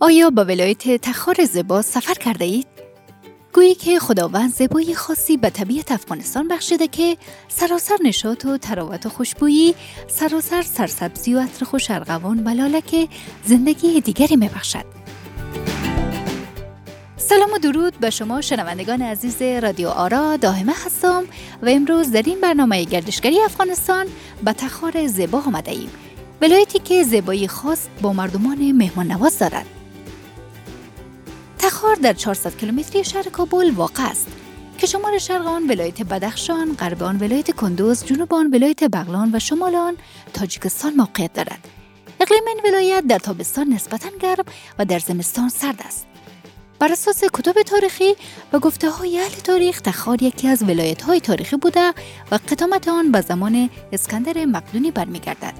آیا به ولایت تخار زبا سفر کرده اید؟ گویی که خداوند زبایی خاصی به طبیعت افغانستان بخشیده که سراسر نشاط و تراوت و خوشبویی سراسر سرسبزی و عطر خوش ارغوان و که زندگی دیگری میبخشد سلام و درود به شما شنوندگان عزیز رادیو آرا داهمه هستم و امروز در این برنامه گردشگری افغانستان به تخار زبا آمده ایم ولایتی که زیبایی خاص با مردمان مهمان نواز دارد تخار در 400 کیلومتری شهر کابل واقع است که شمال شرق آن ولایت بدخشان، غرب آن ولایت کندوز، جنوب آن ولایت بغلان و شمال آن تاجیکستان موقعیت دارد. اقلیم این ولایت در تابستان نسبتا گرم و در زمستان سرد است. بر اساس کتب تاریخی و گفته های اهل تاریخ تخار یکی از ولایت های تاریخی بوده و قدامت آن به زمان اسکندر مقدونی برمیگردد.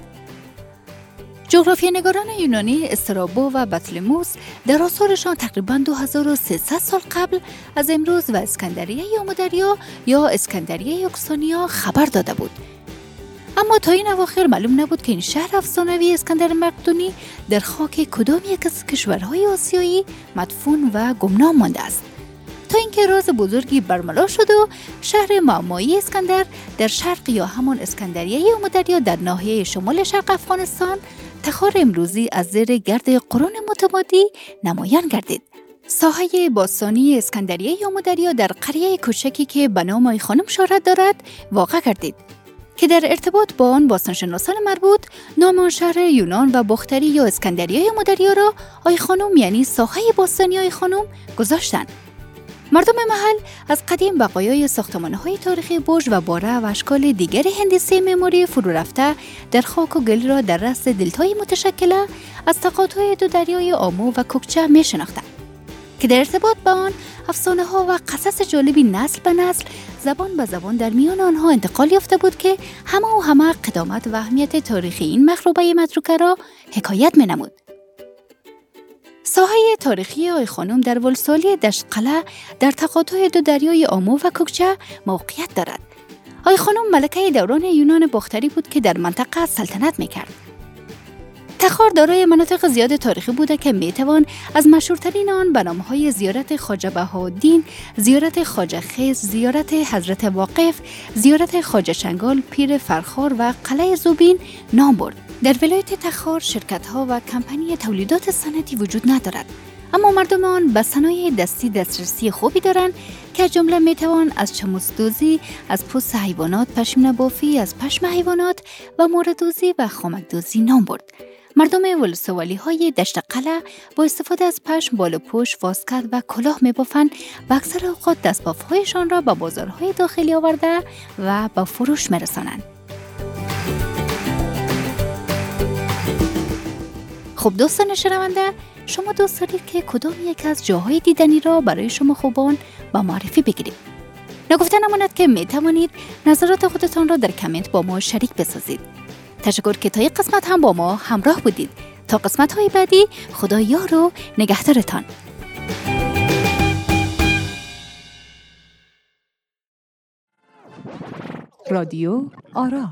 جغرافی نگاران یونانی استرابو و بطلموس در آثارشان تقریبا 2300 سال قبل از امروز و اسکندریه یامودریا یا اسکندریه اکسانیا خبر داده بود. اما تا این اواخر معلوم نبود که این شهر افسانوی اسکندر مقدونی در خاک کدام یک از کشورهای آسیایی مدفون و گمنام مانده است. تا اینکه راز بزرگی برملا شد و شهر معمایی اسکندر در شرق یا همان اسکندریه یا در ناحیه شمال شرق افغانستان تخار امروزی از زیر گرد قرون متمادی نمایان گردید. ساحه باستانی اسکندریه یا در قریه کوچکی که به نام خانم شهرت دارد واقع گردید که در ارتباط با آن باستانشناسان مربوط نام آن شهر یونان و بختری یا اسکندریه یا را آی خانم یعنی ساحه باستانی آی خانم گذاشتند. مردم محل از قدیم بقایای های تاریخی برج و باره و اشکال دیگر هندسه معماری فرو رفته در خاک و گل را در رست دلتای متشکله از تقاطع دو دریای آمو و کوکچه می شناختند که در ارتباط با آن افسانه ها و قصص جالبی نسل به نسل زبان به زبان در میان آنها انتقال یافته بود که همه و همه قدامت و اهمیت تاریخی این مخروبه متروکه را حکایت می نمود. ساحه تاریخی آی خانم در ولسالی دشقله در تقاطع دو دریای آمو و کوکچه موقعیت دارد. آی خانم ملکه دوران یونان باختری بود که در منطقه سلطنت می‌کرد. تخار دارای مناطق زیاد تاریخی بوده که می‌توان از مشهورترین آن به نامهای زیارت خواجه بهاءالدین، زیارت خواجه خیز، زیارت حضرت واقف، زیارت خواجه شنگال، پیر فرخار و قلعه زوبین نام برد. در ولایت تخار شرکت ها و کمپانی تولیدات صنعتی وجود ندارد اما مردم آن به صنایع دستی دسترسی خوبی دارند که جمله می توان از چموسدوزی از پوست حیوانات پشم بافی از پشم حیوانات و موردوزی و خامکدوزی نام برد مردم ولسوالی های دشت قلعه با استفاده از پشم بالا پشت واسکت و کلاه می بافند و اکثر اوقات دستبافهایشان را به بازارهای داخلی آورده و به فروش می رسانند. خب دوستان شنونده شما دوست دارید که کدام یک از جاهای دیدنی را برای شما خوبان با معرفی بگیریم نگفته نماند که می توانید نظرات خودتان را در کامنت با ما شریک بسازید تشکر که تا یک قسمت هم با ما همراه بودید. تا قسمت های بعدی خدا یار و نگهدارتان. رادیو آرا